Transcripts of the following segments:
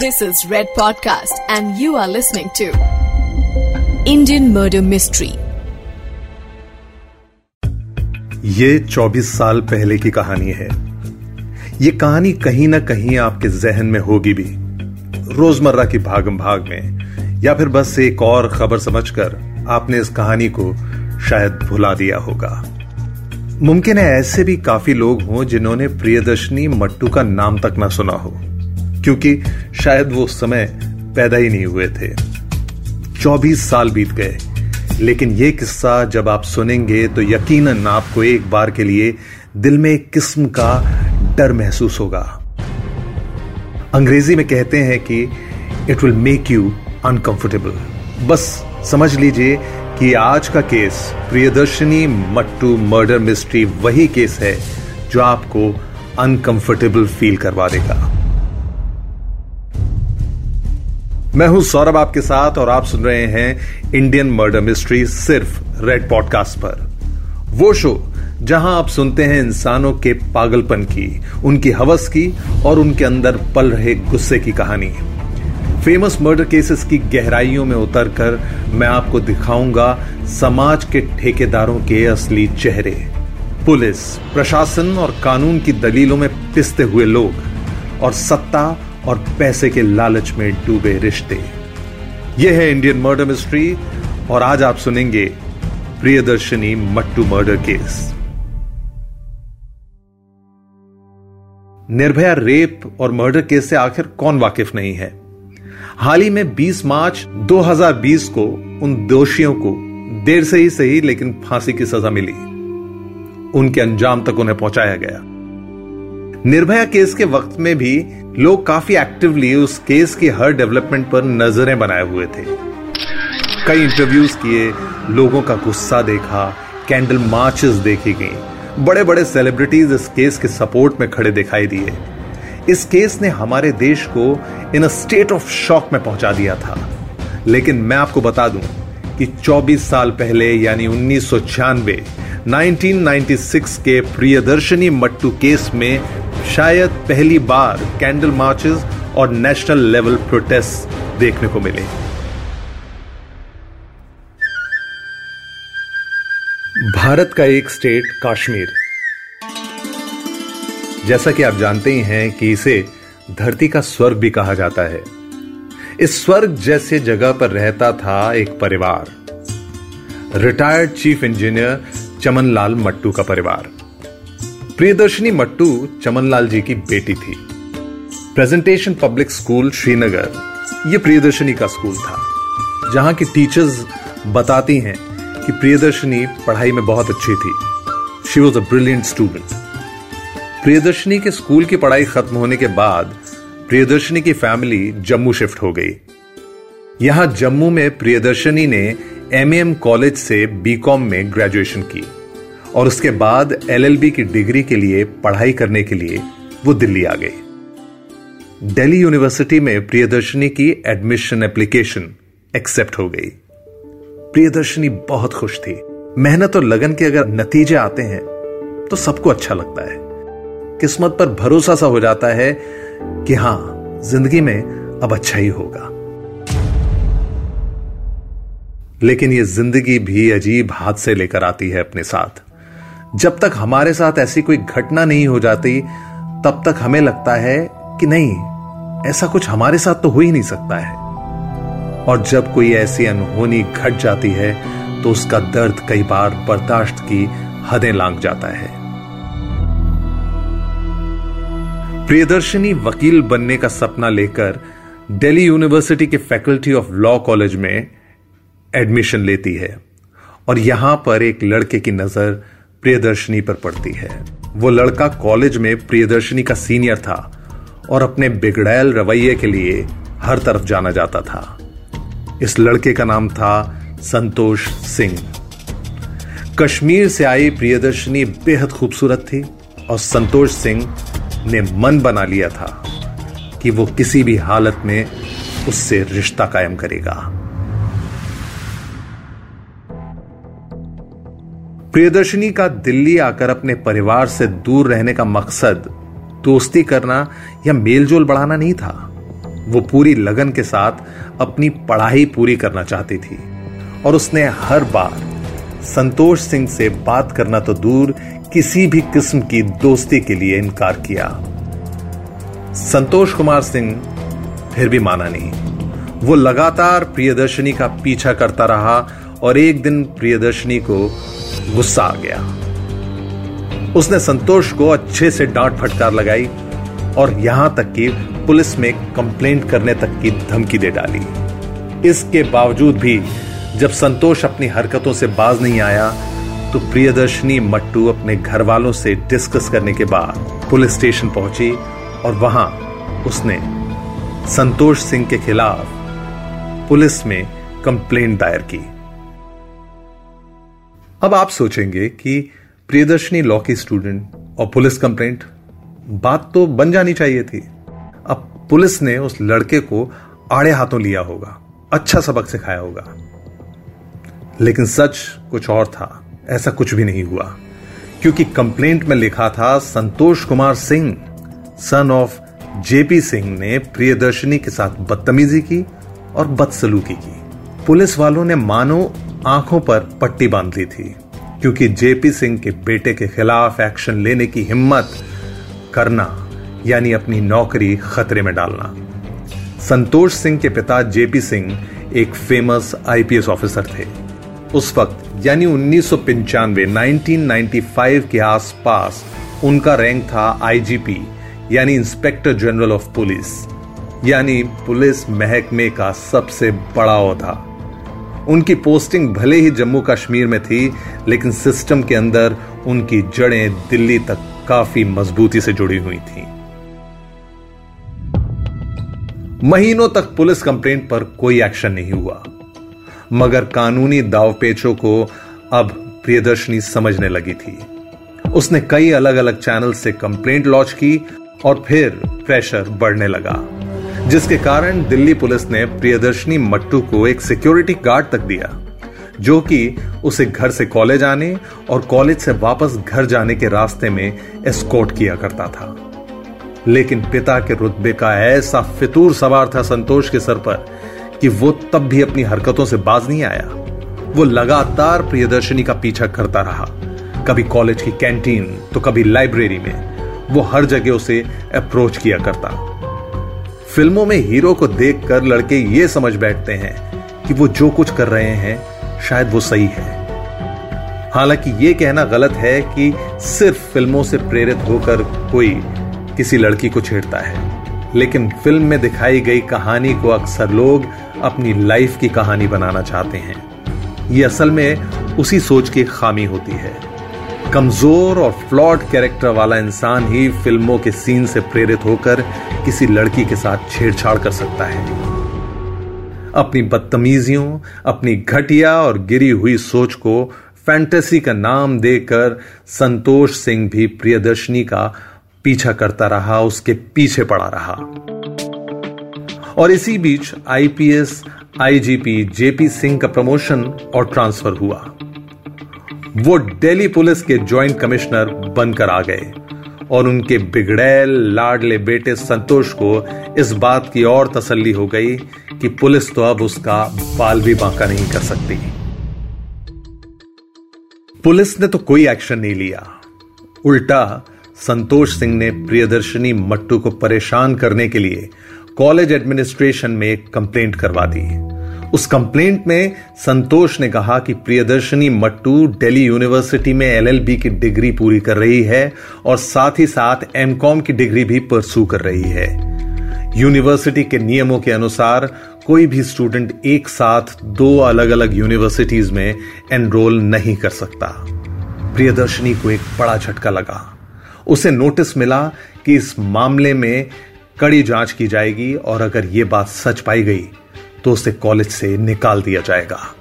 This is Red Podcast, and you are listening to Indian Murder Mystery. ये 24 साल पहले की कहानी है। ये कहानी कहीं ना कहीं आपके जहन में होगी भी। रोज़मर्रा की भागम भाग में या फिर बस एक और खबर समझकर आपने इस कहानी को शायद भुला दिया होगा। मुमकिन है ऐसे भी काफ़ी लोग हों जिन्होंने प्रियदर्शनी मट्टू का नाम तक ना सुना हो। क्योंकि शायद वो समय पैदा ही नहीं हुए थे। 24 साल बीत गए, लेकिन ये किस्सा जब आप सुनेंगे तो यकीनन आपको एक बार के लिए दिल में एक किस्म का डर महसूस होगा। अंग्रेज़ी में कहते हैं कि it will make you uncomfortable बस समझ लीजिए कि आज का case, Priyadarshini Mattoo murder mystery वही केस है जो आपको अनकंफर्टेबल फील करवा देगा। मैं हूँ सौरभ आपके साथ और आप सुन रहे हैं इंडियन मर्डर मिस्ट्री सिर्फ़ रेड पॉडकास्ट पर। वो शो जहाँ आप सुनते हैं इंसानों के पागलपन की, उनकी हवस की और उनके अंदर पल रहे गुस्से की कहानी। फ़ेमस मर्डर केसेस की गहराइयों में उतरकर मैं आपको दिखाऊँगा समाज के ठेकेदारों के असली चेहरे। पुलिस, प्रशासन और कानून की दलीलों में पिसते हुए लोग और सत्ता और पैसे के लालच में डूबे रिश्ते। यह है इंडियन मर्डर मिस्ट्री और आज आप सुनेंगे Priyadarshini Mattoo murder case. Nirbhaya rape और मर्डर केस से आखिर कौन वाकिफ नहीं है? हाल ही में 20 मार्च 2020 को उन दोषियों को देर से ही सही लेकिन फांसी की सजा मिली। उनके अंजाम तक उन्हें पहुँचाया गया। निर्भया केस के वक्त में भी लोग काफ़ी एक्टिवली उस केस की हर डेवलपमेंट पर नज़रें बनाए हुए थे। कई इंटरव्यूज़ किए, लोगों का गुस्सा देखा कैंडल मार्चेस देखी गई। बड़े बड़े सेलिब्रिटीज इस केस के सपोर्ट में खड़े दिखाई दिए। इस केस ने हमारे देश को in a state of shock में पहुँचा दिया था। लेकिन मैं आपको बता दूँ कि 24 साल पहले, यानी उन्नीस सौ छियानबे 1996 के प्रियदर्शनी मट्टू केस में शायद पहली बार कैंडल मार्चेस और नेशनल लेवल प्रोटेस्ट देखने को मिले। भारत का एक स्टेट, कश्मीर। जैसा कि आप जानते ही हैं कि इसे धरती का स्वर्ग भी कहा जाता है। इस स्वर्ग जैसे जगह पर रहता था एक परिवार। Retired chief engineer Chamanlal Mattoo का परिवार। प्रियदर्शनी मट्टू चमनलाल जी की बेटी थी। प्रेजेंटेशन पब्लिक स्कूल श्रीनगर यह प्रियदर्शनी का स्कूल था, जहाँ की टीचर्स बताती हैं कि प्रियदर्शनी पढ़ाई में बहुत अच्छी थी। She was a brilliant student Priyadarshini के स्कूल की पढ़ाई खत्म होने के बाद प्रियदर्शनी की फैमिली जम्मू शिफ्ट हो गई। यहाँ जम्मू में प्रियदर्शनी ने एमएम कॉलेज से बीकॉम में ग्रेजुएशन की और उसके बाद एलएलबी की डिग्री के लिए पढ़ाई करने के लिए वो दिल्ली आ गई। दिल्ली यूनिवर्सिटी में प्रियदर्शनी की एडमिशन एप्लीकेशन एक्सेप्ट हो गई। प्रियदर्शनी बहुत खुश थी। मेहनत और लगन के अगर नतीजे आते हैं तो सबको अच्छा लगता है। किस्मत पर भरोसा सा हो जाता है कि हाँ, ज़िंदगी में अब अच्छा ही होगा। लेकिन ये ज़िंदगी भी अजीब हादसे लेकर आती है अपने साथ। जब तक हमारे साथ ऐसी कोई घटना नहीं हो जाती, तब तक हमें लगता है कि नहीं, ऐसा कुछ हमारे साथ तो हो ही नहीं सकता है। और जब कोई ऐसी अनहोनी घट जाती है तो उसका दर्द कई बार बर्दाश्त की हदें लांग जाता है। प्रियदर्शनी वकील बनने का सपना लेकर दिल्ली यूनिवर्सिटी के फैकल्टी ऑफ़ लॉ कॉलेज में एडमिशन लेती है और यहाँ पर एक लड़के की नज़र प्रियदर्शनी पर पड़ती है। वो लड़का कॉलेज में प्रियदर्शनी का सीनियर था और अपने बिगड़ैल रवैये के लिए हर तरफ़ जाना जाता था। इस लड़के का नाम था संतोष सिंह। कश्मीर से आई प्रियदर्शनी बेहद खूबसूरत थी और संतोष सिंह ने मन बना लिया था कि वो किसी भी हालत में उससे रिश्ता कायम करेगा। प्रियदर्शनी का दिल्ली आकर अपने परिवार से दूर रहने का मकसद दोस्ती करना या मेलजोल बढ़ाना नहीं था। वो पूरी लगन के साथ अपनी पढ़ाई पूरी करना चाहती थी और उसने हर बार संतोष सिंह से बात करना तो दूर किसी भी किस्म की दोस्ती के लिए इनकार किया। संतोष कुमार सिंह फिर भी माना नहीं। वो लगातार प्रियदर्शनी का पीछा करता रहा और एक दिन प्रियदर्शनी को गुस्सा आ गया। उसने संतोष को अच्छे से डांट फटकार लगाई और यहाँ तक कि पुलिस में कंप्लेंट करने तक की धमकी दे डाली। इसके बावजूद भी जब संतोष अपनी हरकतों से बाज नहीं आया तो प्रियदर्शनी मट्टू अपने घर वालों से डिस्कस करने के बाद पुलिस स्टेशन पहुँची और वहाँ उसने संतोष सिंह के खिलाफ पुलिस में कंप्लेंट दायर की। अब आप सोचेंगे कि प्रियदर्शनी लॉ की स्टूडेंट और पुलिस कंप्लेंट, बात तो बन जानी चाहिए थी। अब पुलिस ने उस लड़के को आड़े हाथों लिया होगा अच्छा सबक सिखाया होगा। लेकिन सच कुछ और था, ऐसा कुछ भी नहीं हुआ, क्योंकि कंप्लेंट में लिखा था, Santosh Kumar Singh son of JP Singh ने प्रियदर्शनी के साथ बदतमीजी की और बदसलूकी की। पुलिस वालों ने मानो आँखों पर पट्टी बाँध ली थी, क्योंकि जेपी सिंह के बेटे के खिलाफ एक्शन लेने की हिम्मत करना, यानी अपनी नौकरी खतरे में डालना। संतोष सिंह के पिता जेपी सिंह एक फ़ेमस आईपीएस ऑफिसर थे। उस वक्त, यानी उन्नीस सौ 1995 के आसपास, उनका रैंक था आईजीपी यानी इंस्पेक्टर जनरल ऑफ़ पुलिस यानी पुलिस महकमे का सबसे बड़ा औहदा। उनकी पोस्टिंग भले ही जम्मू कश्मीर में थी, लेकिन सिस्टम के अंदर उनकी जड़ें दिल्ली तक काफ़ी मजबूती से जुड़ी हुई थी। महीनों तक पुलिस कंप्लेंट पर कोई एक्शन नहीं हुआ। मगर कानूनी दावपेचों को अब प्रियदर्शनी समझने लगी थी। उसने कई अलग अलग चैनल से कंप्लेंट लॉन्च की और फिर प्रेशर बढ़ने लगा। जिसके कारण दिल्ली पुलिस ने प्रियदर्शनी मट्टू को एक सिक्योरिटी गार्ड तक दिया, जो कि उसे घर से कॉलेज आने और कॉलेज से वापस घर जाने के रास्ते में एस्कोर्ट किया करता था। लेकिन पिता के रुतबे का ऐसा फितूर सवार था संतोष के सर पर कि वो तब भी अपनी हरकतों से बाज नहीं आया। वो लगातार प्रियदर्शनी का पीछा करता रहा। कभी कॉलेज की कैंटीन तो कभी लाइब्रेरी में। वो हर जगह उसे अप्रोच किया करता। फ़िल्मों में हीरो को देखकर लड़के ये समझ बैठते हैं कि वो जो कुछ कर रहे हैं, शायद वो सही है। हालाँकि ये कहना गलत है कि सिर्फ़ फ़िल्मों से प्रेरित होकर कोई किसी लड़की को छेड़ता है। लेकिन फ़िल्म में दिखाई गई कहानी को अक्सर लोग अपनी लाइफ की कहानी बनाना चाहते हैं। ये असल में उसी सोच की खामी होती है। कमज़ोर और फ्लॉड कैरेक्टर वाला इंसान ही फ़िल्मों के सीन से प्रेरित होकर किसी लड़की के साथ छेड़छाड़ कर सकता है। अपनी बदतमीजियों, अपनी घटिया और गिरी हुई सोच को फैंटेसी का नाम देकर संतोष सिंह भी प्रियदर्शनी का पीछा करता रहा, उसके पीछे पड़ा रहा। और इसी बीच आईपीएस, आईजीपी, जेपी सिंह का प्रमोशन और ट्रांसफ़र हुआ। वो दिल्ली पुलिस के जॉइंट कमिश्नर बनकर आ गए। और उनके बिगड़ैल, लाडले बेटे संतोष को इस बात की और तसल्ली हो गई कि पुलिस तो अब उसका बाल भी बांका नहीं कर सकती। पुलिस ने तो कोई एक्शन नहीं लिया। उल्टा, संतोष सिंह ने प्रियदर्शनी मट्टू को परेशान करने के लिए कॉलेज एडमिनिस्ट्रेशन में कंप्लेंट करवा दी। उस कंप्लेंट में संतोष ने कहा कि प्रियदर्शनी मट्टू दिल्ली यूनिवर्सिटी में एलएलबी की डिग्री पूरी कर रही है और साथ ही साथ एमकॉम की डिग्री भी परसू कर रही है। यूनिवर्सिटी के नियमों के अनुसार कोई भी स्टूडेंट एक साथ दो अलग अलग यूनिवर्सिटीज में एनरोल नहीं कर सकता। प्रियदर्शनी को एक बड़ा झटका लगा। उसे नोटिस मिला कि इस मामले में कड़ी जाँच की जाएगी और अगर यह बात सच पाई गई तो उसे कॉलेज से निकाल दिया जाएगा।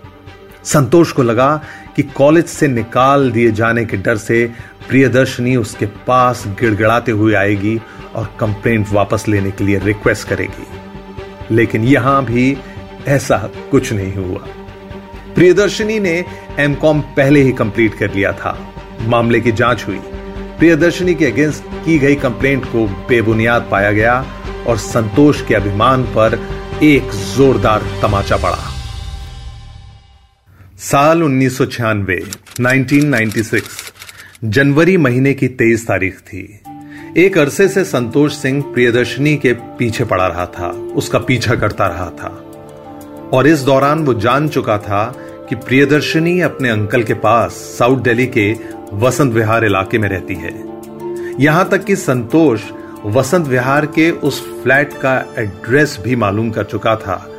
संतोष को लगा कि कॉलेज से निकाल दिए जाने के डर से प्रियदर्शनी उसके पास गिड़गिड़ाते हुए आएगी और कंप्लेंट वापस लेने के लिए रिक्वेस्ट करेगी। लेकिन यहाँ भी ऐसा कुछ नहीं हुआ। प्रियदर्शनी ने एमकॉम पहले ही कंप्लीट कर लिया था। मामले की जाँच हुई। प्रियदर्शनी के अगेंस्ट की गई कंप्लेंट को बेबुनियाद पाया गया और संतोष के अभिमान पर एक जोरदार तमाचा पड़ा। साल उन्नीस सौ छियानवे 1996 जनवरी महीने की तेईस तारीख थी। एक अरसे से संतोष सिंह प्रियदर्शनी के पीछे पड़ा रहा था, उसका पीछा करता रहा था। और इस दौरान वो जान चुका था कि प्रियदर्शनी अपने अंकल के पास साउथ दिल्ली के वसंत विहार इलाके में रहती है। यहाँ तक कि संतोष वसंत विहार के उस फ्लैट का एड्रेस भी मालूम कर चुका था,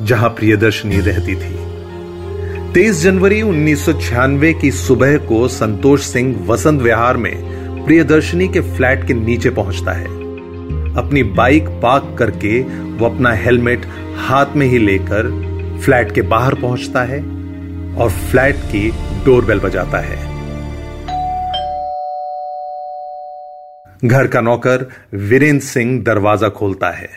जहाँ प्रियदर्शनी रहती थी। 23 जनवरी उन्नीस सौ छियानवे की सुबह को संतोष सिंह वसंत विहार में प्रियदर्शनी के फ्लैट के नीचे पहुँचता है। अपनी बाइक पार्क करके वो अपना हेलमेट हाथ में ही लेकर फ्लैट के बाहर पहुँचता है और फ्लैट की डोरबेल बजाता है। घर का नौकर वीरेंद्र सिंह दरवाज़ा खोलता है।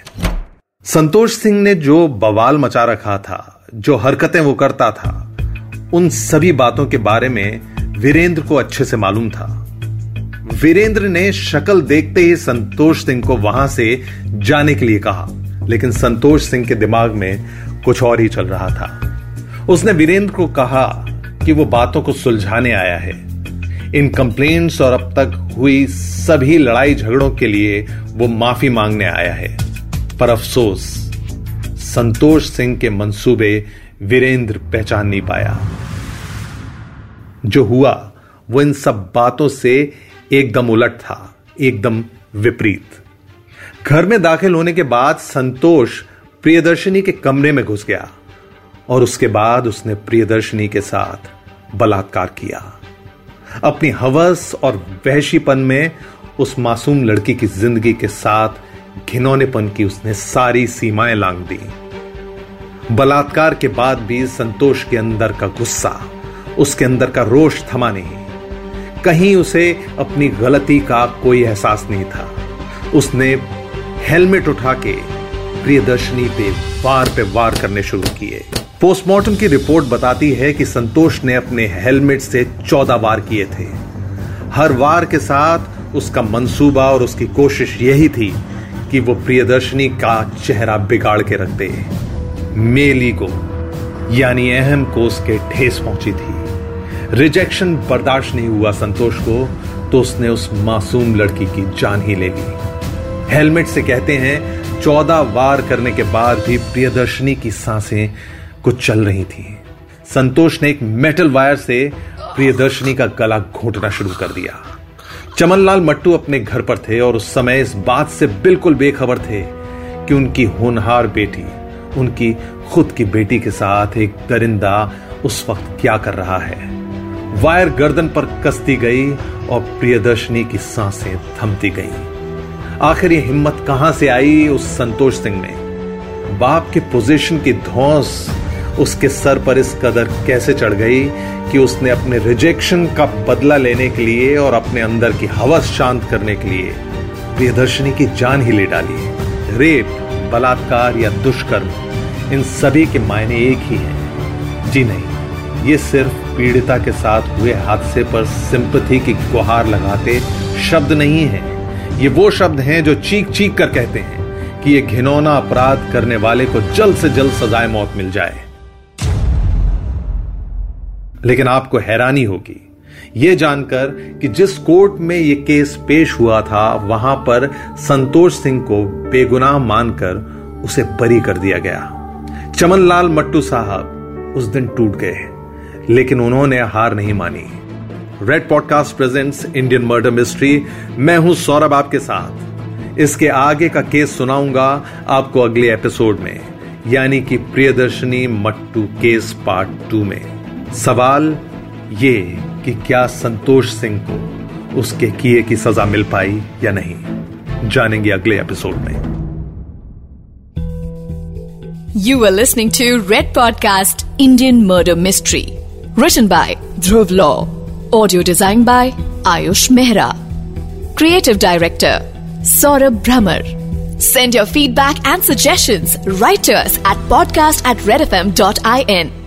संतोष सिंह ने जो बवाल मचा रखा था, जो हरकतें वो करता था, उन सभी बातों के बारे में वीरेंद्र को अच्छे से मालूम था। वीरेंद्र ने शक्ल देखते ही संतोष सिंह को वहाँ से जाने के लिए कहा, लेकिन संतोष सिंह के दिमाग में कुछ और ही चल रहा था। उसने वीरेंद्र को कहा कि वो बातों को सुलझाने आया है। इन कंप्लेंट्स और अब तक हुई सभी लड़ाई झगड़ों के लिए वो माफ़ी मांगने आया है। पर अफसोस, संतोष सिंह के मंसूबे वीरेंद्र पहचान नहीं पाया। जो हुआ, वो इन सब बातों से एकदम उलट था, एकदम विपरीत। घर में दाखिल होने के बाद संतोष प्रियदर्शनी के कमरे में घुस गया और उसके बाद उसने प्रियदर्शनी के साथ बलात्कार किया। अपनी हवस और वहशीपन में उस मासूम लड़की की ज़िंदगी के साथ घिनौनेपन की उसने सारी सीमाएँ लांग दी। बलात्कार के बाद भी संतोष के अंदर का गुस्सा, उसके अंदर का रोष थमा नहीं। कहीं उसे अपनी गलती का कोई एहसास नहीं था। उसने हेलमेट उठा के प्रियदर्शनी पे वार पे वार करने शुरू किए। पोस्टमार्टम की रिपोर्ट बताती है कि संतोष ने अपने हेलमेट से चौदह वार किए थे। हर वार के साथ उसका मंसूबा और उसकी कोशिश यही थी कि वो प्रियदर्शनी का चेहरा बिगाड़ के रख दे। मेली को, यानी अहम को उसके ठेस पहुँची थी। रिजेक्शन बर्दाश्त नहीं हुआ संतोष को तो उसने उस मासूम लड़की की जान ही ले ली। हेलमेट से कहते हैं, चौदह वार करने के बाद भी प्रियदर्शनी की साँसें कुछ चल रही थी। संतोष ने एक मेटल वायर से प्रियदर्शनी का गला घोटना शुरू कर दिया। चमनलाल मट्टू अपने घर पर थे और उस समय इस बात से बिल्कुल बेखबर थे कि उनकी होनहार बेटी, उनकी खुद की बेटी के साथ एक दरिंदा उस वक्त क्या कर रहा है। वायर गर्दन पर कसती गई और प्रियदर्शनी की साँसें थमती गई। आखिर ये हिम्मत कहाँ से आई उस संतोष सिंह में? बाप के पोजीशन की धौस उसके सर पर इस कदर कैसे चढ़ गई कि उसने अपने रिजेक्शन का बदला लेने के लिए और अपने अंदर की हवस शांत करने के लिए प्रियदर्शनी की जान ही ले डाली रेप, बलात्कार या दुष्कर्म, इन सभी के मायने एक ही हैं। जी नहीं, ये सिर्फ़ पीड़िता के साथ हुए हादसे पर सिंपथी की गुहार लगाते शब्द नहीं है। ये वो शब्द हैं जो चीख चीख कर कहते हैं कि ये घिनौना अपराध करने वाले को जल्द से जल्द सजाए मौत मिल जाए। लेकिन आपको हैरानी होगी। यह जानकर कि जिस कोर्ट में यह केस पेश हुआ था, वहाँ पर संतोष सिंह को बेगुनाह मानकर उसे बरी कर दिया गया। चमनलाल मट्टू साहब उस दिन टूट गए, लेकिन उन्होंने हार नहीं मानी। Red podcast presents Indian murder mystery मैं हूँ सौरभ आपके साथ। इसके आगे का केस सुनाऊँगा आपको अगले एपिसोड में, यानी कि Priyadarshini Mattoo case part two में। सवाल ये कि क्या संतोष सिंह को उसके किए की सजा मिल पाई या नहीं? जानेंगे अगले एपिसोड में। You are listening to Red podcast Indian murder mystery written by Dhruv law audio design by Ayush Mehra creative director Saurabh Bhramar Send your feedback and suggestions. Right to us at podcast at redfm.in.